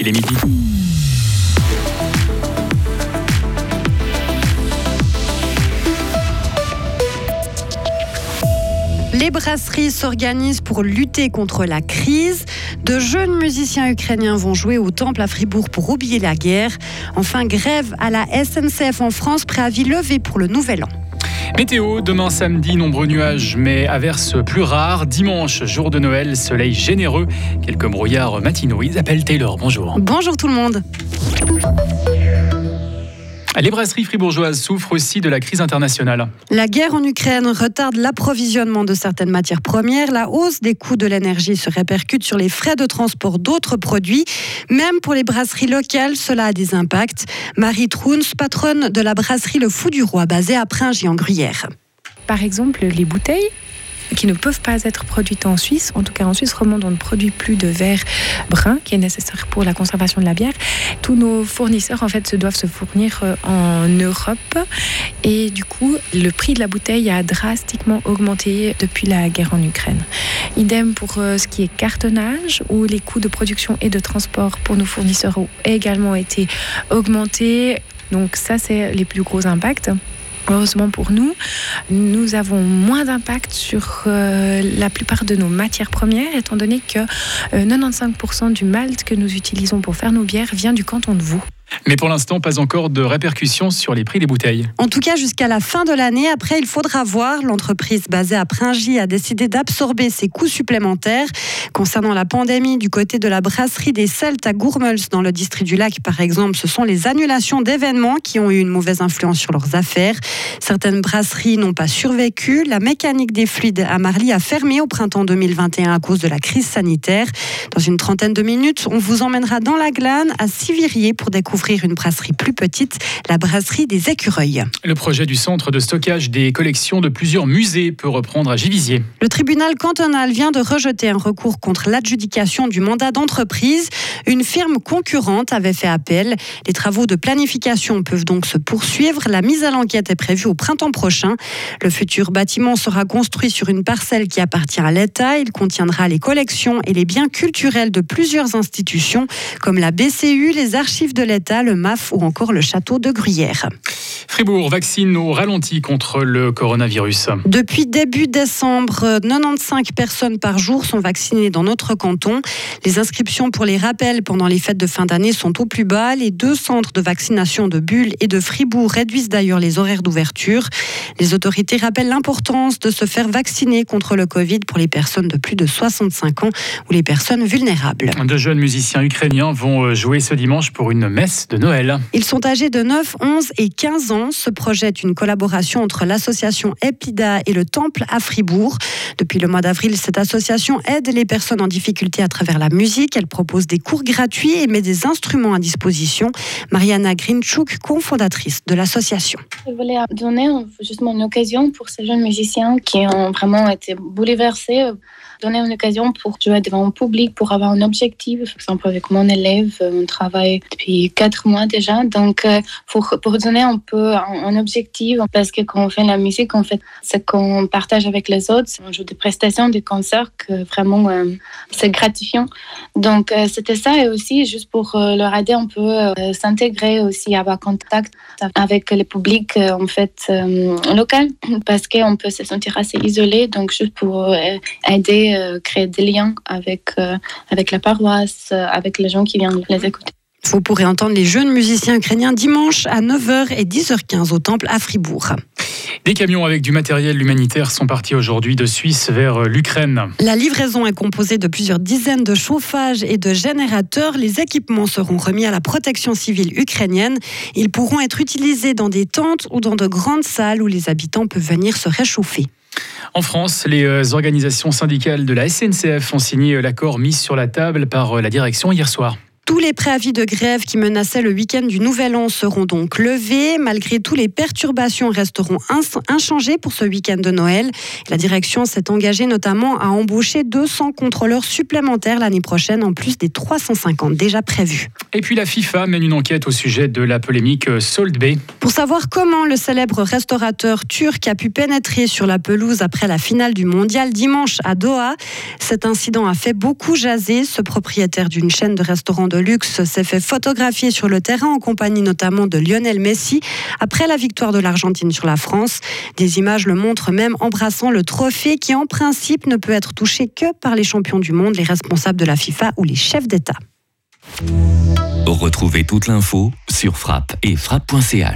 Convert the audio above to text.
Il est midi. Les brasseries s'organisent pour lutter contre la crise. De jeunes musiciens ukrainiens vont jouer au temple à Fribourg pour oublier la guerre. Enfin, grève à la SNCF en France, préavis levé pour le nouvel an. Météo, demain samedi, nombreux nuages, mais averses plus rares. Dimanche, jour de Noël, soleil généreux. Quelques brouillards matinaux. Isabelle Taylor, bonjour. Bonjour tout le monde. Les brasseries fribourgeoises souffrent aussi de la crise internationale. La guerre en Ukraine retarde l'approvisionnement de certaines matières premières. La hausse des coûts de l'énergie se répercute sur les frais de transport d'autres produits. Même pour les brasseries locales, cela a des impacts. Marie Trouns, patronne de la brasserie Le Fou du Roi, basée à Pringy en Gruyère. Par exemple, les bouteilles qui ne peuvent pas être produites en Suisse. En tout cas, en Suisse romande, on ne produit plus de verre brun qui est nécessaire pour la conservation de la bière. Tous nos fournisseurs, en fait, se doivent se fournir euh, en Europe. Et du coup, le prix de la bouteille a drastiquement augmenté depuis la guerre en Ukraine. Idem pour euh, ce qui est cartonnage, où les coûts de production et de transport pour nos fournisseurs ont également été augmentés. Donc ça, c'est les plus gros impacts. Heureusement pour nous, nous avons moins d'impact sur euh, la plupart de nos matières premières, étant donné que 95% euh, du malt que nous utilisons pour faire nos bières vient du canton de Vaud. Mais pour l'instant, pas encore de répercussions sur les prix des bouteilles. En tout cas, jusqu'à la fin de l'année. Après, il faudra voir. L'entreprise basée à Pringy a décidé d'absorber ses coûts supplémentaires. Concernant la pandémie, du côté de la brasserie des Celtes à Gourmels, dans le district du lac, par exemple, ce sont les annulations d'événements qui ont eu une mauvaise influence sur leurs affaires. Certaines brasseries n'ont pas survécu. La mécanique des fluides à Marly a fermé au printemps 2021 à cause de la crise sanitaire. Dans une trentaine de minutes, on vous emmènera dans la glane à Sivirier pour découvrir une brasserie plus petite, la brasserie des Écureuils. Le projet du centre de stockage des collections de plusieurs musées peut reprendre à Givisier. Le tribunal cantonal vient de rejeter un recours contre l'adjudication du mandat d'entreprise. Une firme concurrente avait fait appel. Les travaux de planification peuvent donc se poursuivre. La mise à l'enquête est prévue au printemps prochain. Le futur bâtiment sera construit sur une parcelle qui appartient à l'État. Il contiendra les collections et les biens culturels de plusieurs institutions comme la BCU, les archives de l'État le MAF ou encore le château de Gruyère. Fribourg vaccine au ralenti contre le coronavirus. Depuis début décembre, 95 personnes par jour sont vaccinées dans notre canton. Les inscriptions pour les rappels pendant les fêtes de fin d'année sont au plus bas. Les deux centres de vaccination de Bulle et de Fribourg réduisent d'ailleurs les horaires d'ouverture. Les autorités rappellent l'importance de se faire vacciner contre le Covid pour les personnes de plus de 65 ans ou les personnes vulnérables. De jeunes musiciens ukrainiens vont euh, jouer ce dimanche pour une messe de Noël. Ils sont âgés de 9, 11 et 15 ans. Ce projet est une collaboration entre l'association Epida et le Temple à Fribourg. Depuis le mois d'avril, cette association aide les personnes en difficulté à travers la musique. Elle propose des cours gratuits et met des instruments à disposition. Mariana Grinchuk, cofondatrice de l'association. Je voulais donner justement une occasion pour ces jeunes musiciens qui ont vraiment été bouleversés donner une occasion pour jouer devant un public, pour avoir un objectif. Par exemple, avec mon élève, on travaille depuis quatre mois déjà. Donc, euh, pour, pour donner un peu un, objectif, parce que quand on fait la musique, en fait, ce qu'on partage avec les autres, on joue des prestations, des concerts, que vraiment, euh, c'est gratifiant. Donc, euh, c'était ça. Et aussi, juste pour leur aider un peu s'intégrer aussi, avoir contact avec le public, en fait, local, parce qu'on peut se sentir assez isolé. Donc, juste pour aider euh, créer des liens avec, euh, avec la paroisse, euh, avec les gens qui viennent les écouter. Vous pourrez entendre les jeunes musiciens ukrainiens dimanche à 9h et 10h15 au temple à Fribourg. Des camions avec du matériel humanitaire sont partis aujourd'hui de Suisse vers l'Ukraine. La livraison est composée de plusieurs dizaines de chauffages et de générateurs. Les équipements seront remis à la protection civile ukrainienne. Ils pourront être utilisés dans des tentes ou dans de grandes salles où les habitants peuvent venir se réchauffer. En France, les euh, organisations syndicales de la SNCF ont signé euh, l'accord mis sur la table par euh, la direction hier soir. Tous les préavis de grève qui menaçaient le week-end du Nouvel An seront donc levés. Malgré tout, les perturbations resteront inchangées pour ce week-end de Noël. La direction s'est engagée notamment à embaucher 200 contrôleurs supplémentaires l'année prochaine, en plus des 350 déjà prévus. Et puis la FIFA mène une enquête au sujet de la polémique Salt Bay. Pour savoir comment le célèbre restaurateur turc a pu pénétrer sur la pelouse après la finale du mondial dimanche à Doha, cet incident a fait beaucoup jaser. Ce propriétaire d'une chaîne de restaurants de luxe s'est fait photographier sur le terrain en compagnie notamment de Lionel Messi après la victoire de l'Argentine sur la France. Des images le montrent même embrassant le trophée qui en principe ne peut être touché que par les champions du monde, les responsables de la FIFA ou les chefs d'État. Retrouvez toute l'info sur frappe et frappe.ch.